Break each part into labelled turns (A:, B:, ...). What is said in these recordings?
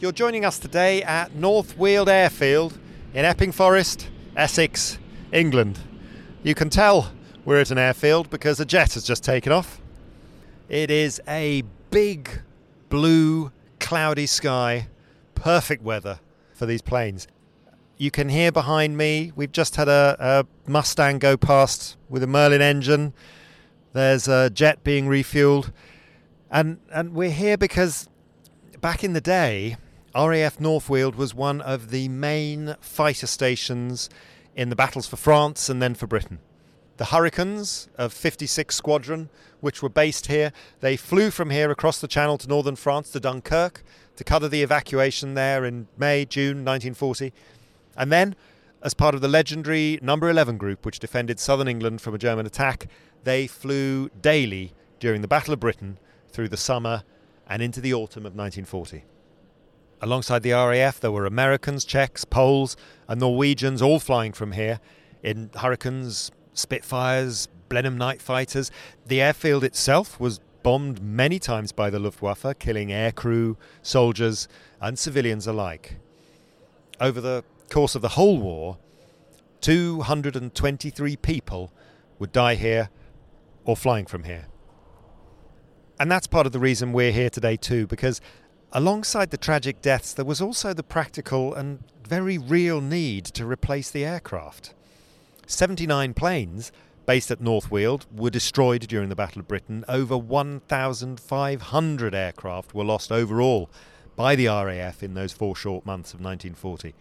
A: You're joining us today at North Weald Airfield in Epping Forest, Essex, England. You can tell we're at an airfield because a jet has just taken off. It is a big, blue, cloudy sky, perfect weather for these planes. You can hear behind me, we've just had a, a Mustang go past with a Merlin engine. There's a jet being refueled. And, and we're here because back in the day, RAF North Weald was one of the main fighter stations in the battles for France and then for Britain. The Hurricanes of 56 Squadron, which were based here, they flew from here across the Channel to northern France to Dunkirk to cover the evacuation there in May, June 1940. And then, as part of the legendary Number 11 group, which defended southern England from a German attack, they flew daily during the Battle of Britain through the summer and into the autumn of 1940. Alongside the RAF, there were Americans, Czechs, Poles, and Norwegians all flying from here in Hurricanes, Spitfires, Blenheim night fighters. The airfield itself was bombed many times by the Luftwaffe, killing aircrew, soldiers, and civilians alike. Over the course of the whole war, 223 people would die here or flying from here. And that's part of the reason we're here today, too, because Alongside the tragic deaths, there was also the practical and very real need to replace the aircraft. 79 planes based at North Weald were destroyed during the Battle of Britain. Over 1,500 aircraft were lost overall by the RAF in those four short months of 1940.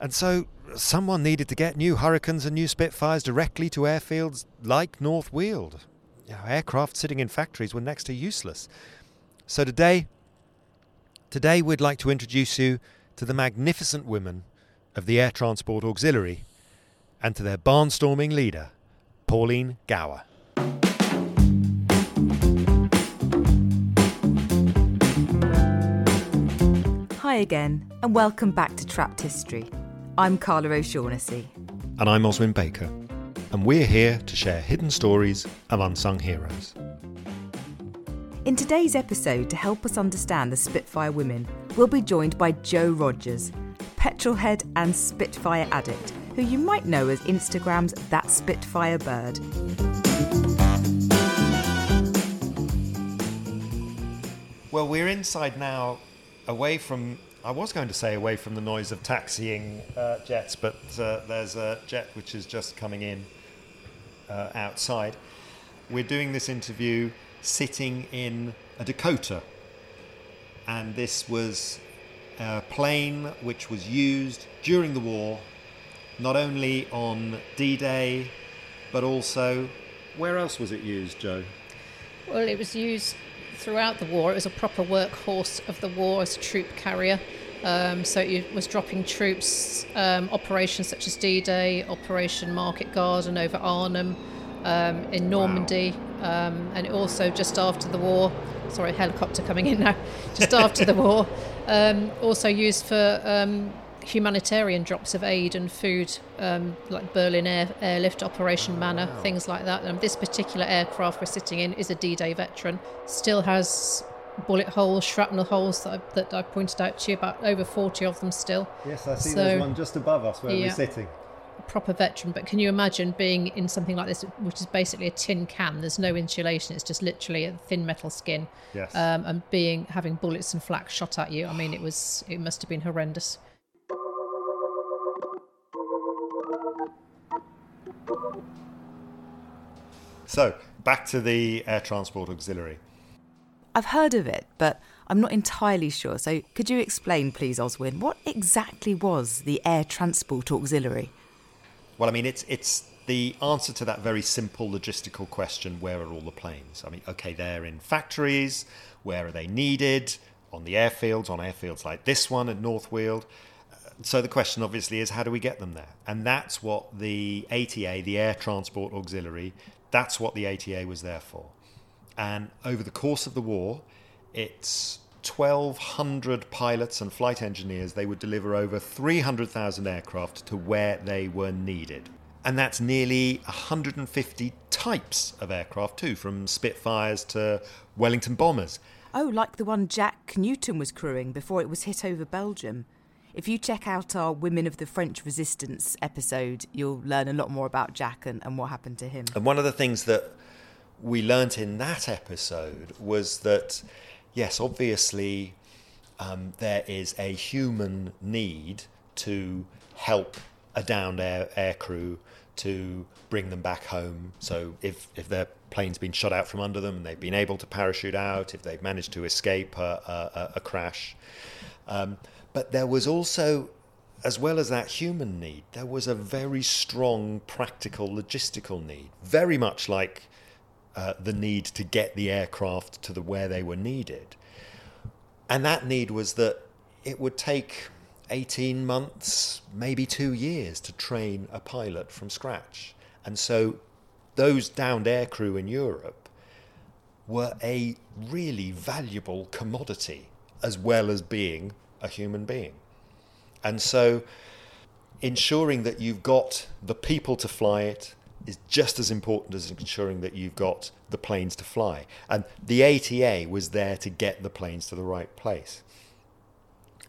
A: And so someone needed to get new Hurricanes and new Spitfires directly to airfields like North Weald. Aircraft sitting in factories were next to useless. So today, Today, we'd like to introduce you to the magnificent women of the Air Transport Auxiliary and to their barnstorming leader, Pauline Gower.
B: Hi again, and welcome back to Trapped History. I'm Carla O'Shaughnessy.
A: And I'm Oswin Baker, and we're here to share hidden stories of unsung heroes.
B: In today's episode, to help us understand the Spitfire women, we'll be joined by Jo Rogers, petrolhead and Spitfire addict, who you might know as Instagram's That Spitfire Bird.
A: Well, we're inside now, away from. I was going to say away from the noise of taxiing uh, jets, but uh, there's a jet which is just coming in uh, outside. We're doing this interview sitting in a Dakota. And this was a plane which was used during the war, not only on D Day, but also where else was it used, Jo?
C: Well, it was used throughout the war. It was a proper workhorse of the war as a troop carrier. Um, so it was dropping troops, um, operations such as D Day, Operation Market Garden over Arnhem, um, in Normandy, wow. um, and also just after the war. Sorry, helicopter coming in now. Just after the war, um, also used for um, humanitarian drops of aid and food, um, like Berlin Air, Airlift Operation Manna, wow. things like that. And this particular aircraft we're sitting in is a D-Day veteran. Still has bullet holes, shrapnel holes that I, that I pointed out to you about over 40 of them still.
A: Yes, I see so, there's one just above us where yeah. we're sitting
C: proper veteran, but can you imagine being in something like this, which is basically a tin can? There's no insulation; it's just literally a thin metal skin.
A: Yes.
C: Um, and being having bullets and flak shot at you. I mean, it was it must have been horrendous.
A: So back to the air transport auxiliary.
B: I've heard of it, but I'm not entirely sure. So could you explain, please, Oswin, what exactly was the air transport auxiliary?
A: Well, I mean, it's it's the answer to that very simple logistical question: Where are all the planes? I mean, okay, they're in factories. Where are they needed? On the airfields, on airfields like this one at North Weald. So the question, obviously, is how do we get them there? And that's what the ATA, the Air Transport Auxiliary, that's what the ATA was there for. And over the course of the war, it's 1,200 pilots and flight engineers, they would deliver over 300,000 aircraft to where they were needed. And that's nearly 150 types of aircraft, too, from Spitfires to Wellington bombers.
B: Oh, like the one Jack Newton was crewing before it was hit over Belgium. If you check out our Women of the French Resistance episode, you'll learn a lot more about Jack and, and what happened to him.
A: And one of the things that we learnt in that episode was that, yes, obviously, um, there is a human need to help a downed air, air crew to bring them back home. So if, if their plane's been shot out from under them and they've been able to parachute out, if they've managed to escape a, a, a crash. Um, but there was also, as well as that human need, there was a very strong practical logistical need, very much like uh, the need to get the aircraft to the where they were needed. And that need was that it would take 18 months, maybe two years to train a pilot from scratch. And so those downed aircrew in Europe were a really valuable commodity as well as being a human being. And so ensuring that you've got the people to fly it is just as important as ensuring that you've got the planes to fly. And the ATA was there to get the planes to the right place.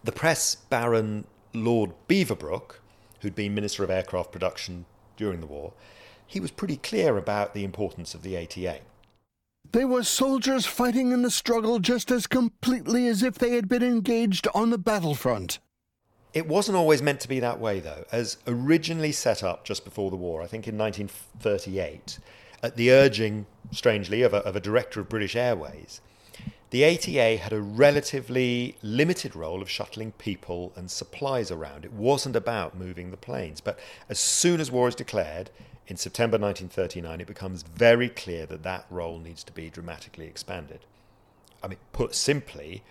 A: The press baron Lord Beaverbrook, who'd been Minister of Aircraft Production during the war, he was pretty clear about the importance of the ATA.
D: They were soldiers fighting in the struggle just as completely as if they had been engaged on the battlefront.
A: It wasn't always meant to be that way, though. As originally set up just before the war, I think in 1938, at the urging, strangely, of a, of a director of British Airways, the ATA had a relatively limited role of shuttling people and supplies around. It wasn't about moving the planes. But as soon as war is declared, in September 1939, it becomes very clear that that role needs to be dramatically expanded. I mean, put simply,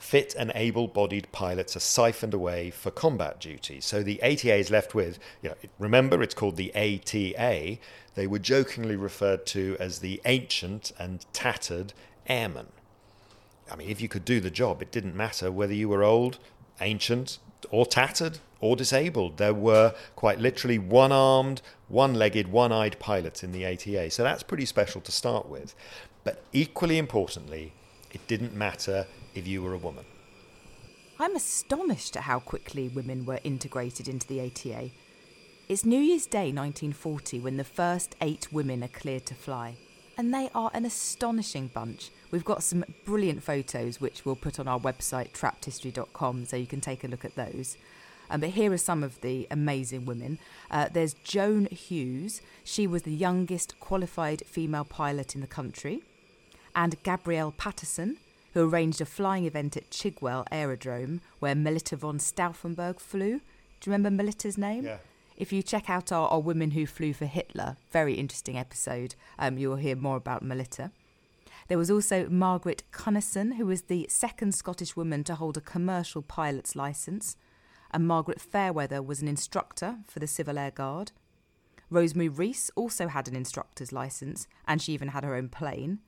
A: fit and able bodied pilots are siphoned away for combat duty. So the ATA is left with, you know, remember it's called the ATA, they were jokingly referred to as the ancient and tattered airmen. I mean, if you could do the job, it didn't matter whether you were old, ancient, or tattered, or disabled. There were quite literally one armed, one legged, one eyed pilots in the ATA. So that's pretty special to start with. But equally importantly, it didn't matter if you were a woman.
B: I'm astonished at how quickly women were integrated into the ATA. It's New Year's Day 1940 when the first eight women are cleared to fly, and they are an astonishing bunch. We've got some brilliant photos which we'll put on our website trappedhistory.com so you can take a look at those. Um, but here are some of the amazing women. Uh, there's Joan Hughes. She was the youngest qualified female pilot in the country. And Gabrielle Patterson, who arranged a flying event at Chigwell Aerodrome where Melita von Stauffenberg flew. Do you remember Melita's name?
A: Yeah.
B: If you check out our, our Women Who Flew for Hitler, very interesting episode, um, you'll hear more about Melita. There was also Margaret Cunnison, who was the second Scottish woman to hold a commercial pilot's licence, and Margaret Fairweather was an instructor for the Civil Air Guard. Rosemary Rees also had an instructor's licence, and she even had her own plane.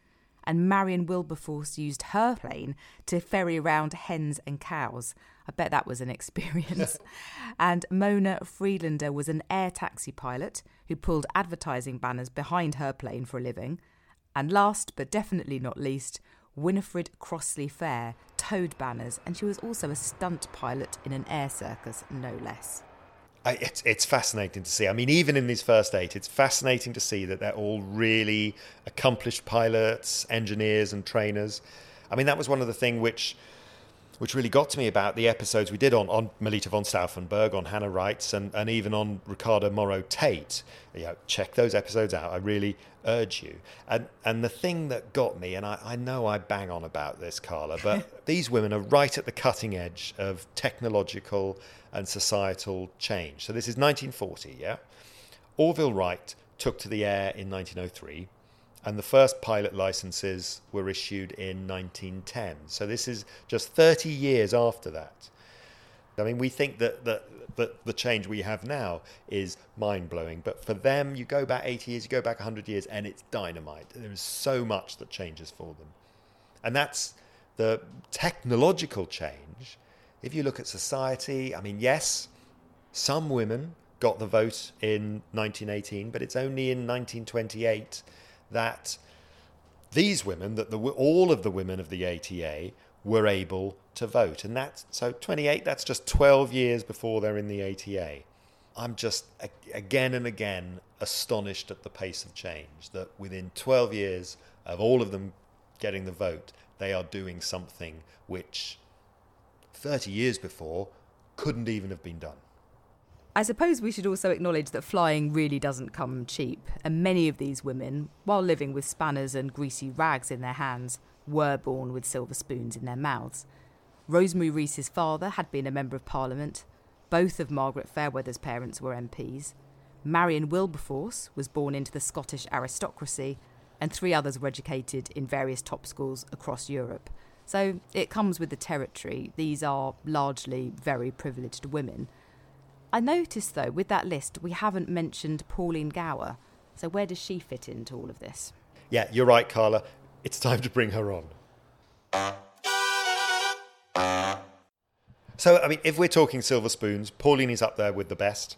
B: And Marion Wilberforce used her plane to ferry around hens and cows. I bet that was an experience. and Mona Friedlander was an air taxi pilot who pulled advertising banners behind her plane for a living. And last but definitely not least, Winifred Crossley Fair towed banners, and she was also a stunt pilot in an air circus, no less.
A: I, it's, it's fascinating to see. I mean, even in these first eight, it's fascinating to see that they're all really accomplished pilots, engineers, and trainers. I mean, that was one of the things which which really got to me about the episodes we did on, on Melita von Stauffenberg, on Hanna Reitsch, and, and even on Ricardo Morrow Tate. You know, check those episodes out. I really urge you. And and the thing that got me, and I, I know I bang on about this, Carla, but these women are right at the cutting edge of technological and societal change. So this is 1940, yeah? Orville Wright took to the air in 1903 and the first pilot licenses were issued in 1910. So this is just 30 years after that. I mean, we think that, that, that the change we have now is mind blowing, but for them, you go back 80 years, you go back 100 years, and it's dynamite. There is so much that changes for them. And that's the technological change. If you look at society, I mean, yes, some women got the vote in 1918, but it's only in 1928 that these women, that the, all of the women of the ATA were able to vote. And that's so 28, that's just 12 years before they're in the ATA. I'm just again and again astonished at the pace of change that within 12 years of all of them getting the vote, they are doing something which 30 years before couldn't even have been done.
B: I suppose we should also acknowledge that flying really doesn't come cheap, and many of these women, while living with spanners and greasy rags in their hands, were born with silver spoons in their mouths. Rosemary Rees's father had been a Member of Parliament. Both of Margaret Fairweather's parents were MPs. Marion Wilberforce was born into the Scottish aristocracy, and three others were educated in various top schools across Europe. So it comes with the territory. These are largely very privileged women. I noticed, though, with that list, we haven't mentioned Pauline Gower. So where does she fit into all of this?
A: Yeah, you're right, Carla. It's time to bring her on. So, I mean, if we're talking silver spoons, Pauline is up there with the best.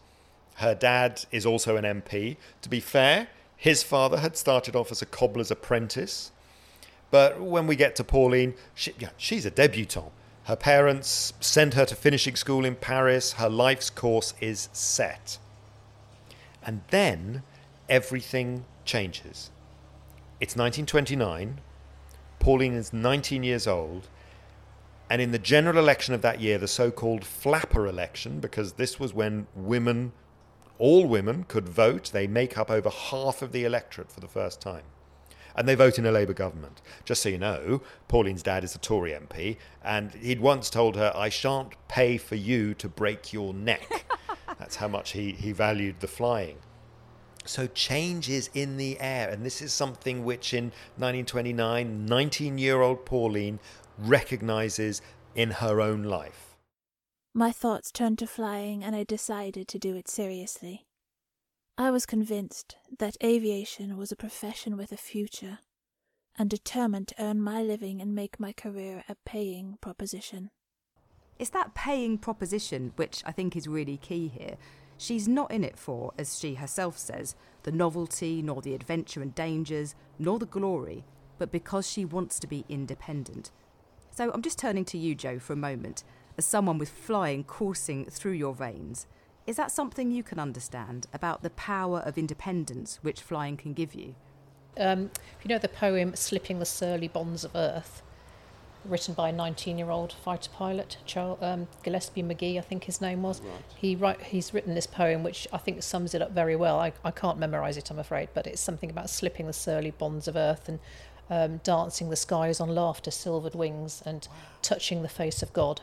A: Her dad is also an MP. To be fair, his father had started off as a cobbler's apprentice. But when we get to Pauline, she, yeah, she's a debutante. Her parents send her to finishing school in Paris. Her life's course is set. And then everything changes. It's 1929. Pauline is 19 years old. And in the general election of that year, the so called flapper election, because this was when women, all women, could vote, they make up over half of the electorate for the first time. And they vote in a Labour government. Just so you know, Pauline's dad is a Tory MP, and he'd once told her, I shan't pay for you to break your neck. That's how much he, he valued the flying. So change is in the air, and this is something which in 1929, 19 year old Pauline recognizes in her own life.
E: My thoughts turned to flying, and I decided to do it seriously. I was convinced that aviation was a profession with a future, and determined to earn my living and make my career a paying proposition.
B: It's that paying proposition which I think is really key here. She's not in it for, as she herself says, the novelty, nor the adventure and dangers, nor the glory, but because she wants to be independent. So I'm just turning to you, Jo, for a moment, as someone with flying coursing through your veins. Is that something you can understand about the power of independence which flying can give you?
C: Um, you know the poem Slipping the Surly Bonds of Earth? written by a 19 year old fighter pilot, Charles, um, Gillespie Magee, I think his name was. Right. He write, He's written this poem, which I think sums it up very well. I, I can't memorise it, I'm afraid, but it's something about slipping the surly bonds of earth and um, dancing the skies on laughter, silvered wings, and touching the face of God.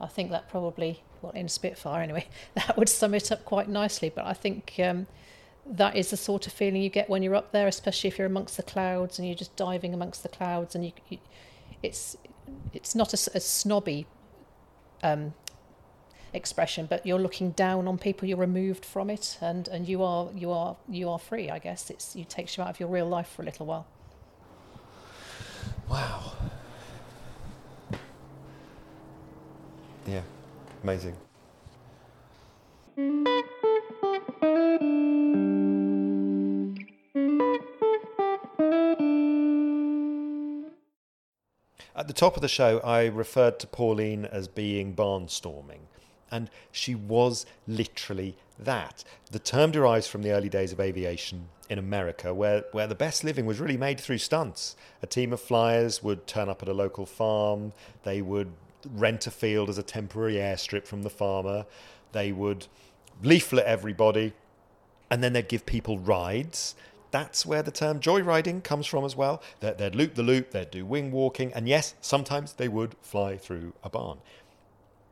C: I think that probably, well, in Spitfire anyway, that would sum it up quite nicely. But I think um, that is the sort of feeling you get when you're up there, especially if you're amongst the clouds and you're just diving amongst the clouds and you, you it's it's not a, a snobby um, expression, but you're looking down on people. You're removed from it, and, and you are you are you are free. I guess it's it takes you out of your real life for a little while.
A: Wow. Yeah, amazing. At the top of the show, I referred to Pauline as being barnstorming, and she was literally that. The term derives from the early days of aviation in America, where, where the best living was really made through stunts. A team of flyers would turn up at a local farm, they would rent a field as a temporary airstrip from the farmer, they would leaflet everybody, and then they'd give people rides that's where the term joyriding comes from as well. They'd loop the loop, they'd do wing walking, and yes, sometimes they would fly through a barn.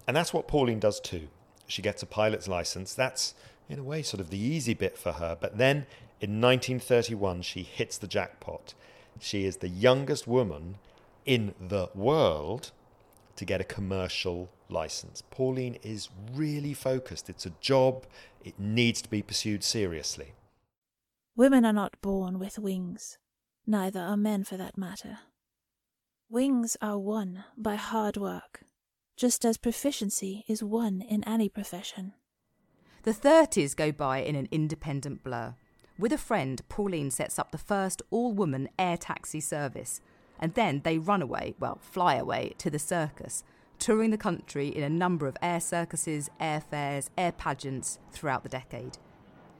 A: And that's what Pauline does too. She gets a pilot's license. That's, in a way, sort of the easy bit for her. But then in 1931, she hits the jackpot. She is the youngest woman in the world to get a commercial license. Pauline is really focused. It's a job, it needs to be pursued seriously.
E: Women are not born with wings, neither are men for that matter. Wings are won by hard work, just as proficiency is won in any profession.
B: The 30s go by in an independent blur. With a friend, Pauline sets up the first all woman air taxi service, and then they run away, well, fly away, to the circus, touring the country in a number of air circuses, air fairs, air pageants throughout the decade.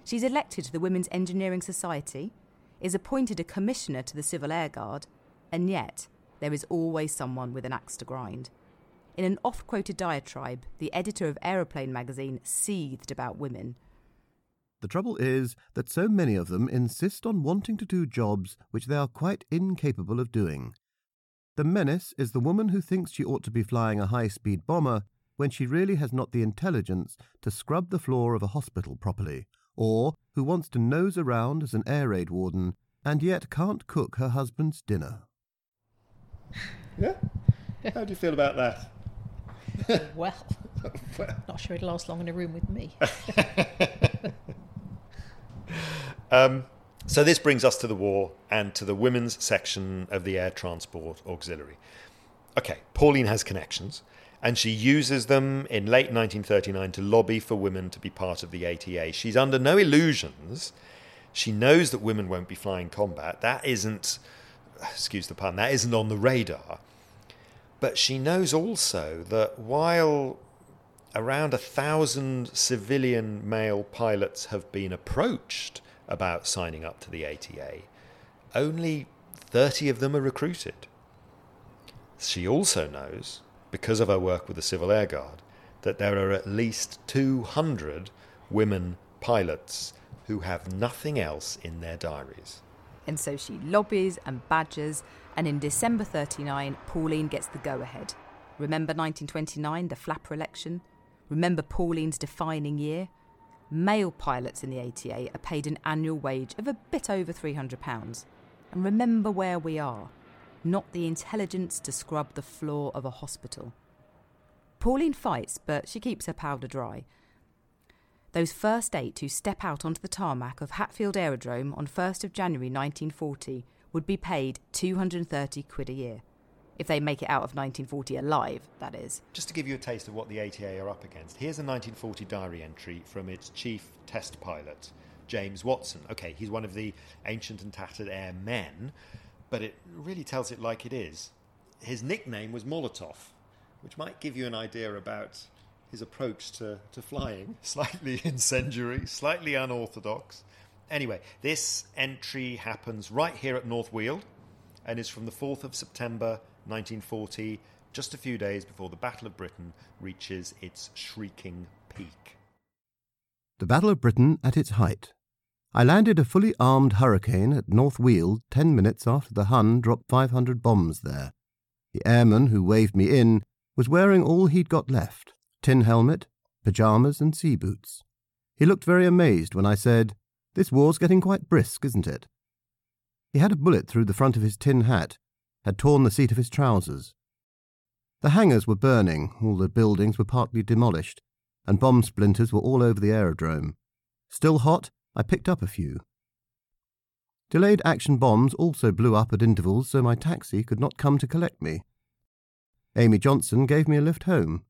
B: She's elected to the Women's Engineering Society, is appointed a commissioner to the Civil Air Guard, and yet there is always someone with an axe to grind. In an oft quoted diatribe, the editor of Aeroplane magazine seethed about women.
F: The trouble is that so many of them insist on wanting to do jobs which they are quite incapable of doing. The menace is the woman who thinks she ought to be flying a high speed bomber when she really has not the intelligence to scrub the floor of a hospital properly, or who wants to nose around as an air raid warden and yet can't cook her husband's dinner.
A: Yeah? How do you feel about that?
C: well, not sure it'd last long in a room with me.
A: Um, so this brings us to the war and to the women's section of the Air Transport Auxiliary. Okay, Pauline has connections, and she uses them in late 1939 to lobby for women to be part of the ATA. She's under no illusions. She knows that women won't be flying combat. That isn't, excuse the pun, that isn't on the radar. But she knows also that while around a thousand civilian male pilots have been approached about signing up to the ATA, only 30 of them are recruited. She also knows, because of her work with the Civil Air Guard, that there are at least 200 women pilots who have nothing else in their diaries.
B: And so she lobbies and badgers, and in December 39, Pauline gets the go ahead. Remember 1929, the flapper election? Remember Pauline's defining year? Male pilots in the ATA are paid an annual wage of a bit over £300. And remember where we are not the intelligence to scrub the floor of a hospital. Pauline fights, but she keeps her powder dry. Those first eight who step out onto the tarmac of Hatfield Aerodrome on 1st of January 1940 would be paid 230 quid a year. If they make it out of 1940 alive, that is.
A: Just to give you a taste of what the ATA are up against, here's a 1940 diary entry from its chief test pilot, James Watson. Okay, he's one of the ancient and tattered airmen, but it really tells it like it is. His nickname was Molotov, which might give you an idea about his approach to, to flying. Slightly incendiary, slightly unorthodox. Anyway, this entry happens right here at North Weald and is from the 4th of September 1940, just a few days before the Battle of Britain reaches its shrieking peak.
F: The Battle of Britain at its height. I landed a fully armed hurricane at North Weald ten minutes after the Hun dropped 500 bombs there. The airman who waved me in was wearing all he'd got left tin helmet, pyjamas, and sea boots. He looked very amazed when I said, This war's getting quite brisk, isn't it? He had a bullet through the front of his tin hat, had torn the seat of his trousers. The hangars were burning, all the buildings were partly demolished, and bomb splinters were all over the aerodrome. Still hot, I picked up a few. Delayed action bombs also blew up at intervals, so my taxi could not come to collect me. Amy Johnson gave me a lift home.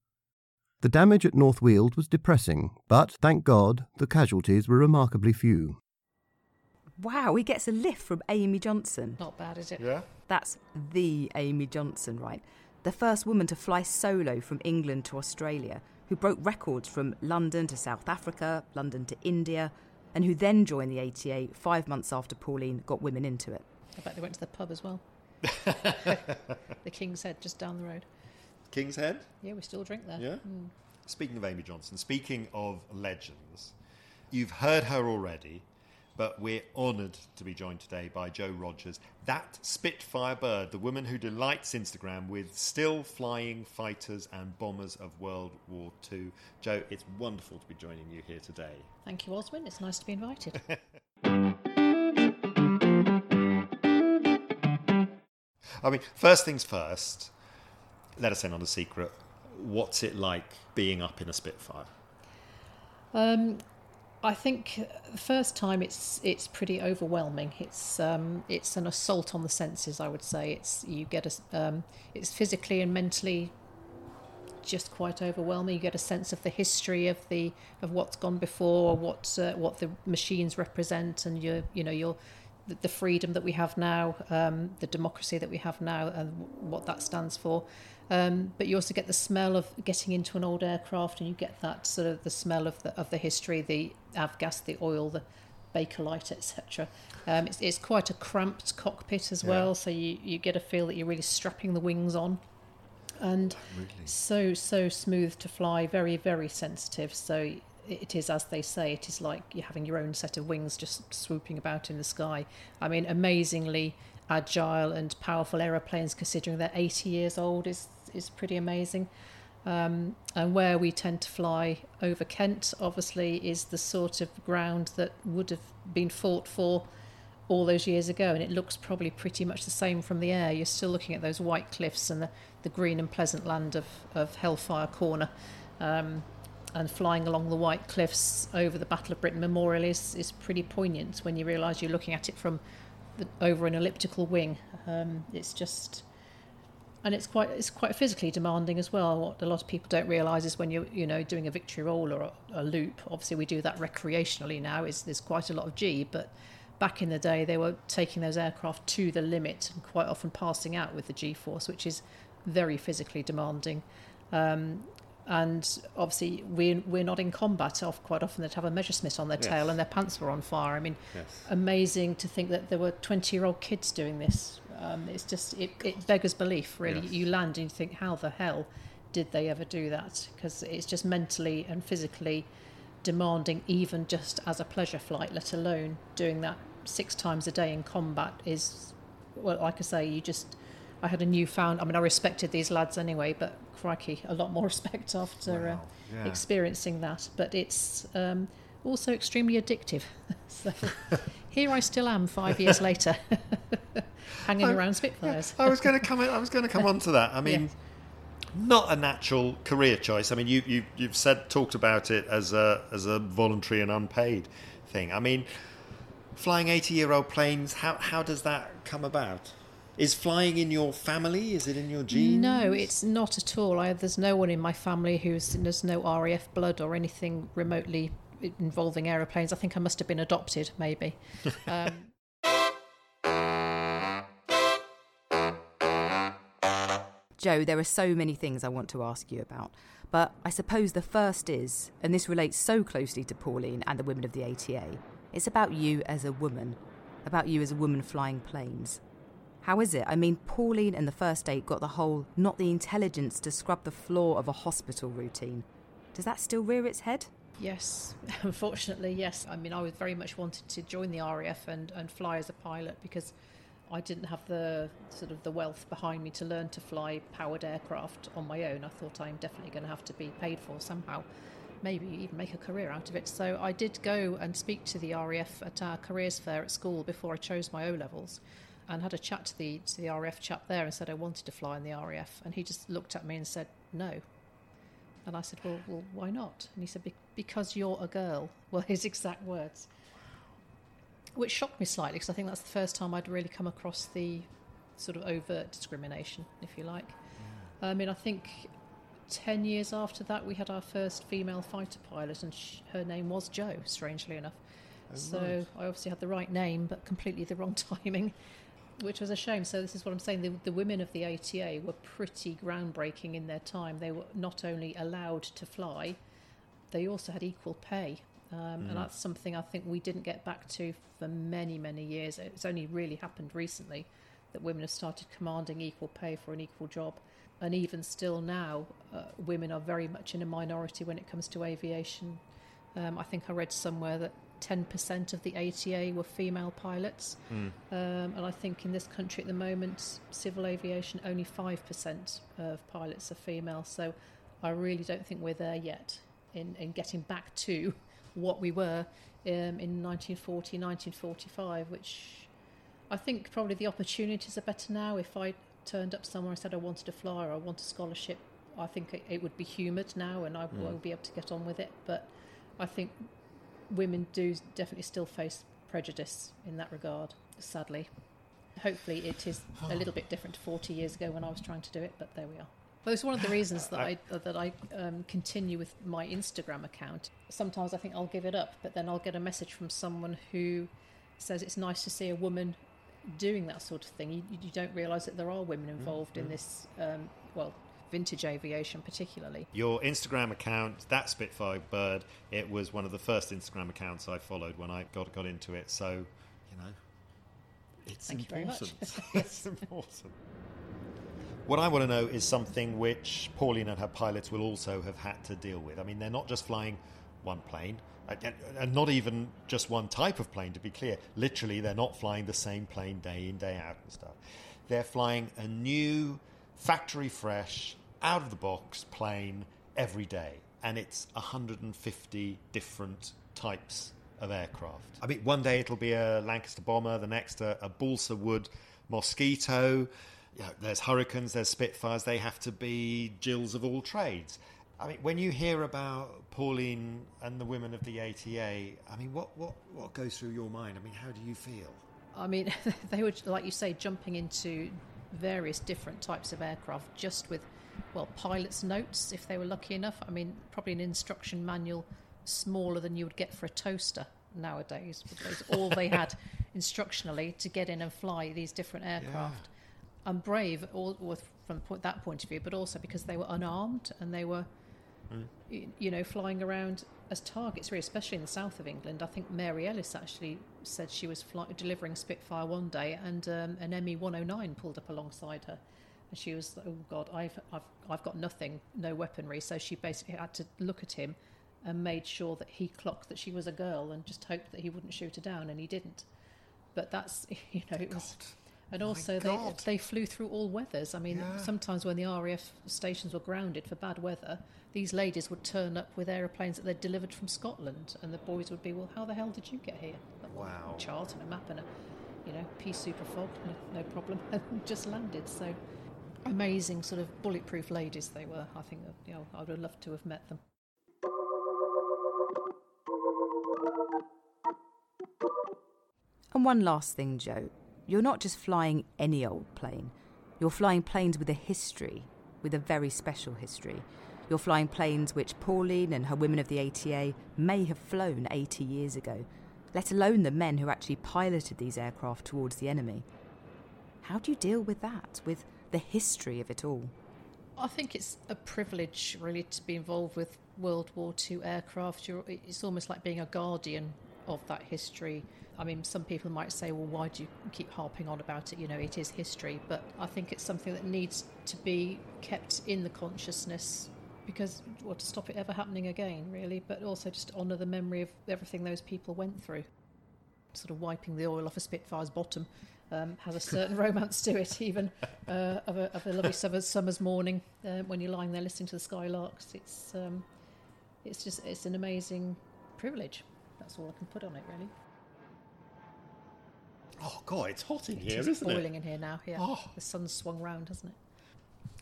F: The damage at North Weald was depressing, but thank God the casualties were remarkably few.
B: Wow, he gets a lift from Amy Johnson.
C: Not bad, is it?
A: Yeah?
B: That's the Amy Johnson, right? The first woman to fly solo from England to Australia, who broke records from London to South Africa, London to India, and who then joined the ATA five months after Pauline got women into it.
C: I bet they went to the pub as well. the King's Head, just down the road.
A: King's Head?
C: Yeah, we still drink there.
A: Yeah? Mm. Speaking of Amy Johnson, speaking of legends, you've heard her already, but we're honoured to be joined today by Jo Rogers, that Spitfire bird, the woman who delights Instagram with still flying fighters and bombers of World War II. Jo, it's wonderful to be joining you here today.
C: Thank you, Oswin. It's nice to be invited.
A: I mean, first things first, let us in on a secret. What's it like being up in a Spitfire?
C: Um, I think the first time it's it's pretty overwhelming. It's um, it's an assault on the senses. I would say it's you get a um, it's physically and mentally just quite overwhelming. You get a sense of the history of the of what's gone before, what uh, what the machines represent, and your you know your the, the freedom that we have now, um, the democracy that we have now, and what that stands for. Um, but you also get the smell of getting into an old aircraft, and you get that sort of the smell of the of the history, the avgas, the oil, the Bakelite, etc. Um, it's, it's quite a cramped cockpit as
A: Yeah.
C: well, so you, you get a feel that you're really strapping the wings on. And so, so smooth to fly, very, very sensitive. So it is, as they say, it is like you're having your own set of wings just swooping about in the sky. I mean, amazingly agile and powerful aeroplanes, considering they're 80 years old, is, is pretty amazing. Um, and where we tend to fly over Kent, obviously, is the sort of ground that would have been fought for all those years ago, and it looks probably pretty much the same from the air. You're still looking at those white cliffs and the, the green and pleasant land of, of Hellfire Corner. Um, and flying along the white cliffs over the Battle of Britain Memorial is, is pretty poignant when you realise you're looking at it from the, over an elliptical wing. Um, it's just and it's quite it's quite physically demanding as well. What a lot of people don't realise is when you're you know doing a victory roll or a, a loop. Obviously, we do that recreationally now. Is there's quite a lot of G, but back in the day they were taking those aircraft to the limit and quite often passing out with the G force, which is very physically demanding. Um, and obviously, we're, we're not in combat. Off quite often, they'd have a Messerschmitt on their
A: Yes.
C: tail and their pants were on fire. I mean,
A: Yes.
C: amazing to think that there were 20 year old kids doing this. Um, it's just, it, it beggars belief, really.
A: Yes.
C: You land and you think, how the hell did they ever do that? Because it's just mentally and physically demanding, even just as a pleasure flight, let alone doing that six times a day in combat is, well, like I say, you just. I had a newfound. I mean, I respected these lads anyway, but crikey, a lot more respect after
A: Wow,
C: uh,
A: yeah.
C: experiencing that. But it's um, also extremely addictive. so here I still am, five years later, hanging
A: I'm-
C: around Spitfires.
A: I was going to come. In, I was going to come on to that. I mean, not a natural career choice. I mean, you, you you've said talked about it as a as a voluntary and unpaid thing. I mean, flying eighty year old planes. How how does that come about? Is flying in your family? Is it in your genes?
C: No, it's not at all. I, there's no one in my family who's there's no RAF blood or anything remotely involving aeroplanes. I think I must have been adopted, maybe. Um,
B: Jo, there are so many things I want to ask you about, but I suppose the first is, and this relates so closely to Pauline and the women of the ATA, it's about you as a woman, about you as a woman flying planes. How is it? I mean, Pauline and the first date got the whole not the intelligence to scrub the floor of a hospital routine. Does that still rear its head?
C: Yes, unfortunately, yes. I mean, I was very much wanted to join the RAF and, and fly as a pilot because I didn't have the sort of the wealth behind me to learn to fly powered aircraft on my own. I thought I'm definitely going to have to be paid for somehow, maybe even make a career out of it. So I did go and speak to the RAF at our careers fair at school before I chose my O levels. And had a chat to the to the RAF chap there and said I wanted to fly in the RAF, and he just looked at me and said no. And I said, well, well why not? And he said, "Be- because you're a girl. Well, his exact words. Which shocked me slightly because I think that's the first time I'd really come across the sort of overt discrimination, if you like. I mean, I think 10 years after that, we had our first female fighter pilot, and sh- her name was Jo, strangely enough. Oh, so I obviously had the right name, but completely the wrong timing, which was a shame. So, this is what I'm saying the, the women of the ATA were pretty groundbreaking in their time. They were not only allowed to fly, they also had equal pay. Um, And that's something I think we didn't get back to for many, many years. It's only really happened recently that women have started commanding equal pay for an equal job. And even still now, uh, women are very much in a minority when it comes to aviation. Um, I think I read somewhere that 10% of the ATA were female pilots. Um, and I think in this country at the moment, civil aviation, only 5% of pilots are female. So I really don't think we're there yet in, in getting back to what we were um, in 1940, 1945, which I think probably the opportunities are better now. If I turned up somewhere and said I wanted to fly or I want a scholarship, I think it, it would be humoured now and I will be able to get on with it. But I think women do definitely still face prejudice in that regard, sadly. Hopefully, it is a little bit different to 40 years ago when I was trying to do it, but there we are. Well, it's one of the reasons that I that I um, continue with my Instagram account. Sometimes I think I'll give it up, but then I'll get a message from someone who says it's nice to see a woman doing that sort of thing. You, you don't realise that there are women involved in this. Um, well, vintage aviation particularly.
A: Your Instagram account, that Spitfire bird, it was one of the first Instagram accounts I followed when I got got into it. So, you know, it's
C: Thank you very much.
A: important. it's important. What I want to know is something which Pauline and her pilots will also have had to deal with. I mean, they're not just flying one plane, and- and not even just one type of plane, to be clear. Literally, they're not flying the same plane day in, day out and stuff. They're flying a new, factory fresh, out of the box plane every day. And it's 150 different types of aircraft. I mean, one day it'll be a Lancaster bomber, the next a, a balsa wood mosquito. You know, there's hurricanes, there's Spitfires. They have to be Jills of all trades. I mean, when you hear about Pauline and the women of the ATA, I mean, what, what, what goes through your mind? I mean, how do you feel?
C: I mean, they were, like you say, jumping into various different types of aircraft just with, well, pilot's notes if they were lucky enough. I mean, probably an instruction manual smaller than you would get for a toaster nowadays. Because all they had instructionally to get in and fly these different aircraft. And brave, all, all from that point of view, but also because they were unarmed and they were, mm. y- you know, flying around as targets, really, especially in the south of England. I think Mary Ellis actually said she was fly- delivering Spitfire one day, and um, an ME 109 pulled up alongside her. And she was, oh God, I've, I've, I've got nothing, no weaponry. So she basically had to look at him and made sure that he clocked that she was a girl and just hoped that he wouldn't shoot her down, and he didn't. But that's, you know, it was. And
A: My
C: also, they, they flew through all weathers. I mean,
A: Yeah.
C: sometimes when the RAF stations were grounded for bad weather, these ladies would turn up with aeroplanes that they'd delivered from Scotland, and the boys would be, "Well, how the hell did you get here?"
A: Wow.
C: a chart and a map and a, you know, pea super fog, no, no problem, and just landed. So amazing, sort of bulletproof ladies they were. I think, you know, I would have loved to have met them.
B: And one last thing, Jo. You're not just flying any old plane. You're flying planes with a history, with a very special history. You're flying planes which Pauline and her women of the ATA may have flown 80 years ago, let alone the men who actually piloted these aircraft towards the enemy. How do you deal with that, with the history of it all?
C: I think it's a privilege, really, to be involved with World War II aircraft. You're, it's almost like being a guardian of that history. I mean, some people might say, well, why do you keep harping on about it? You know, it is history. But I think it's something that needs to be kept in the consciousness because, well, to stop it ever happening again, really, but also just honour the memory of everything those people went through. Sort of wiping the oil off a Spitfire's bottom um, has a certain romance to it, even uh, of, a, of a lovely summer's, summer's morning uh, when you're lying there listening to the skylarks. It's um, it's just it's an amazing privilege. That's all I can put on it, really.
A: Oh, God, it's hot in
C: It
A: here,
C: is
A: isn't
C: boiling
A: it?
C: in here now. Yeah,
A: Oh.
C: the sun's swung round, hasn't it?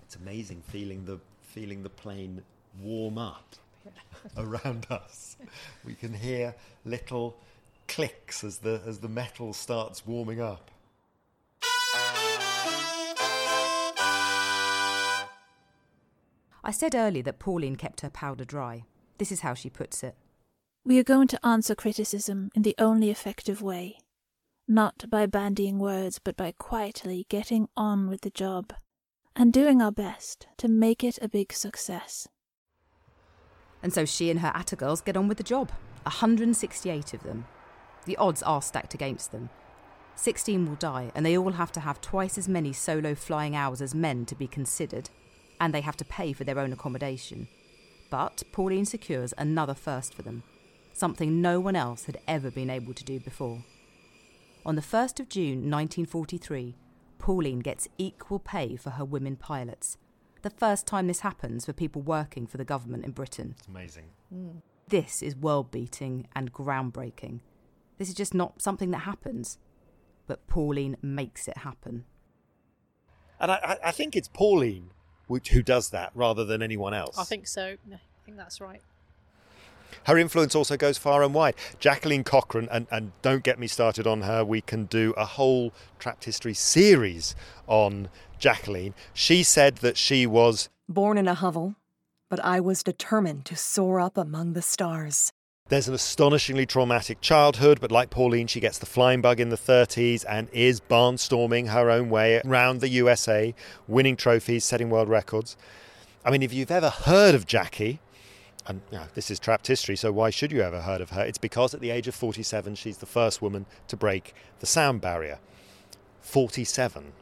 A: It's amazing feeling the feeling the plane warm up around us. We can hear little clicks as the as the metal starts warming up.
B: I said earlier that Pauline kept her powder dry. This is how she puts it.
E: We are going to answer criticism in the only effective way. Not by bandying words, but by quietly getting on with the job and doing our best to make it a big success.
B: And so she and her Atta girls get on with the job. 168 of them. The odds are stacked against them. 16 will die, and they all have to have twice as many solo flying hours as men to be considered, and they have to pay for their own accommodation. But Pauline secures another first for them, something no one else had ever been able to do before. On the 1st of June 1943, Pauline gets equal pay for her women pilots. The first time this happens for people working for the government in Britain.
A: It's amazing. Mm.
B: This is world beating and groundbreaking. This is just not something that happens. But Pauline makes it happen.
A: And I, I- I think it's Pauline which, who does that rather than anyone else.
C: I think so. I think that's right.
A: Her influence also goes far and wide. Jacqueline Cochran, and, and don't get me started on her, we can do a whole Trapped History series on Jacqueline. She said that she was
G: Born in a hovel, but I was determined to soar up among the stars.
A: There's an astonishingly traumatic childhood, but like Pauline, she gets the flying bug in the 30s and is barnstorming her own way around the USA, winning trophies, setting world records. I mean, if you've ever heard of Jackie, and you know, this is trapped history, so why should you ever heard of her? It's because at the age of 47, she's the first woman to break the sound barrier. 47.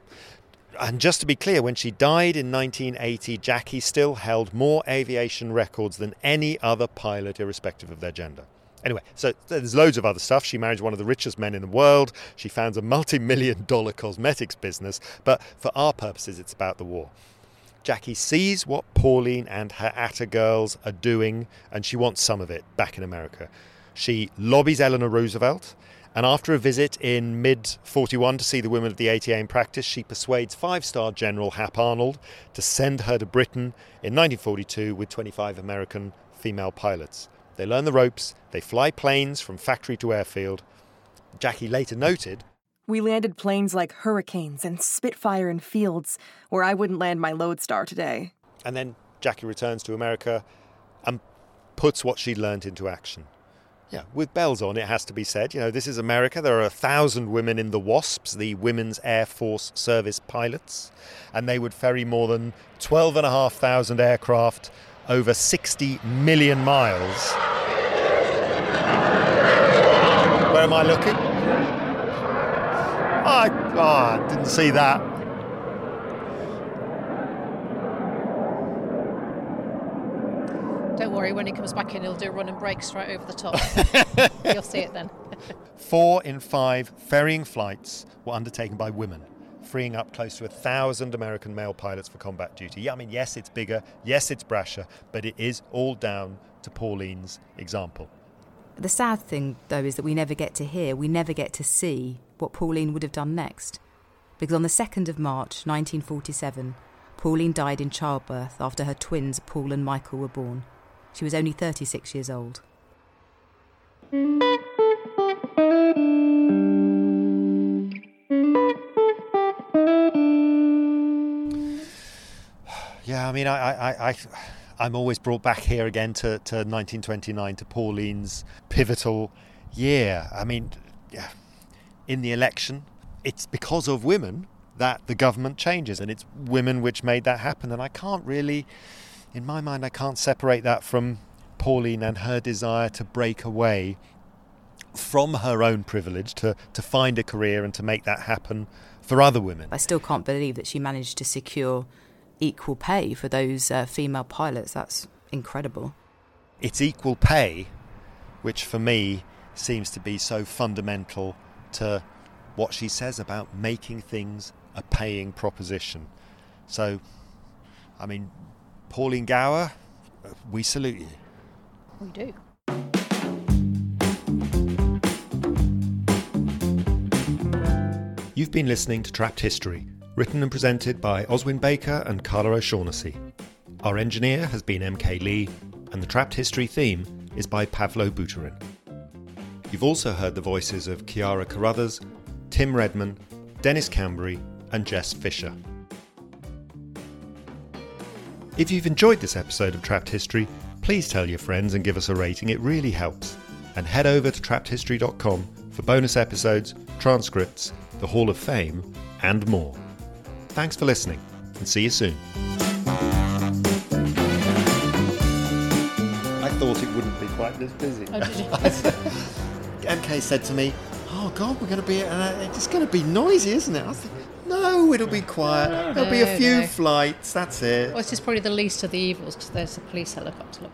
A: And just to be clear, when she died in 1980, Jackie still held more aviation records than any other pilot, irrespective of their gender. Anyway, so there's loads of other stuff. She married one of the richest men in the world. She founds a multi million dollar cosmetics business. But for our purposes, it's about the war. Jackie sees what Pauline and her Atta girls are doing, and she wants some of it back in America. She lobbies Eleanor Roosevelt, and after a visit in mid 41 to see the women of the ATA in practice, she persuades five star General Hap Arnold to send her to Britain in 1942 with 25 American female pilots. They learn the ropes, they fly planes from factory to airfield. Jackie later noted
G: We landed planes like Hurricanes and Spitfire in fields where I wouldn't land my Lodestar today.
A: And then Jackie returns to America and puts what she learned into action. Yeah, with bells on, it has to be said. You know, this is America. There are a thousand women in the WASPs, the Women's Air Force Service pilots, and they would ferry more than 12,500 aircraft over 60 million miles. Where am I looking? I, oh, I didn't see that.
C: Don't worry, when he comes back in, he'll do a run and break straight over the top. You'll see it then.
A: Four in five ferrying flights were undertaken by women, freeing up close to a thousand American male pilots for combat duty. Yeah, I mean, yes, it's bigger, yes, it's brasher, but it is all down to Pauline's example.
B: The sad thing, though, is that we never get to hear, we never get to see what Pauline would have done next. Because on the 2nd of March 1947, Pauline died in childbirth after her twins, Paul and Michael, were born. She was only 36 years old.
A: Yeah, I mean, I, I, I, I'm always brought back here again to, to 1929 to Pauline's pivotal year. I mean, yeah, in the election, it's because of women that the government changes, and it's women which made that happen. And I can't really, in my mind, I can't separate that from Pauline and her desire to break away from her own privilege to, to find a career and to make that happen for other women.
B: I still can't believe that she managed to secure equal pay for those uh, female pilots. That's incredible.
A: It's equal pay, which for me seems to be so fundamental to what she says about making things a paying proposition. So, I mean, Pauline Gower, we salute you.
C: We do.
A: You've been listening to Trapped History, written and presented by Oswin Baker and Carla O'Shaughnessy. Our engineer has been MK Lee, and the Trapped History theme is by Pavlo Buterin. You've also heard the voices of Kiara Carruthers, Tim Redman, Dennis Cambery, and Jess Fisher. If you've enjoyed this episode of Trapped History, please tell your friends and give us a rating, it really helps. And head over to trappedhistory.com for bonus episodes, transcripts, the Hall of Fame, and more. Thanks for listening, and see you soon. I thought it wouldn't be quite this busy.
C: Oh.
A: MK said to me, "Oh God, we're going to be. Uh, it's going to be noisy, isn't it?" I was thinking, "No, it'll be quiet. There'll be a few
C: no.
A: flights. That's it."
C: Well, this is probably the least of the evils because there's a police helicopter. Look.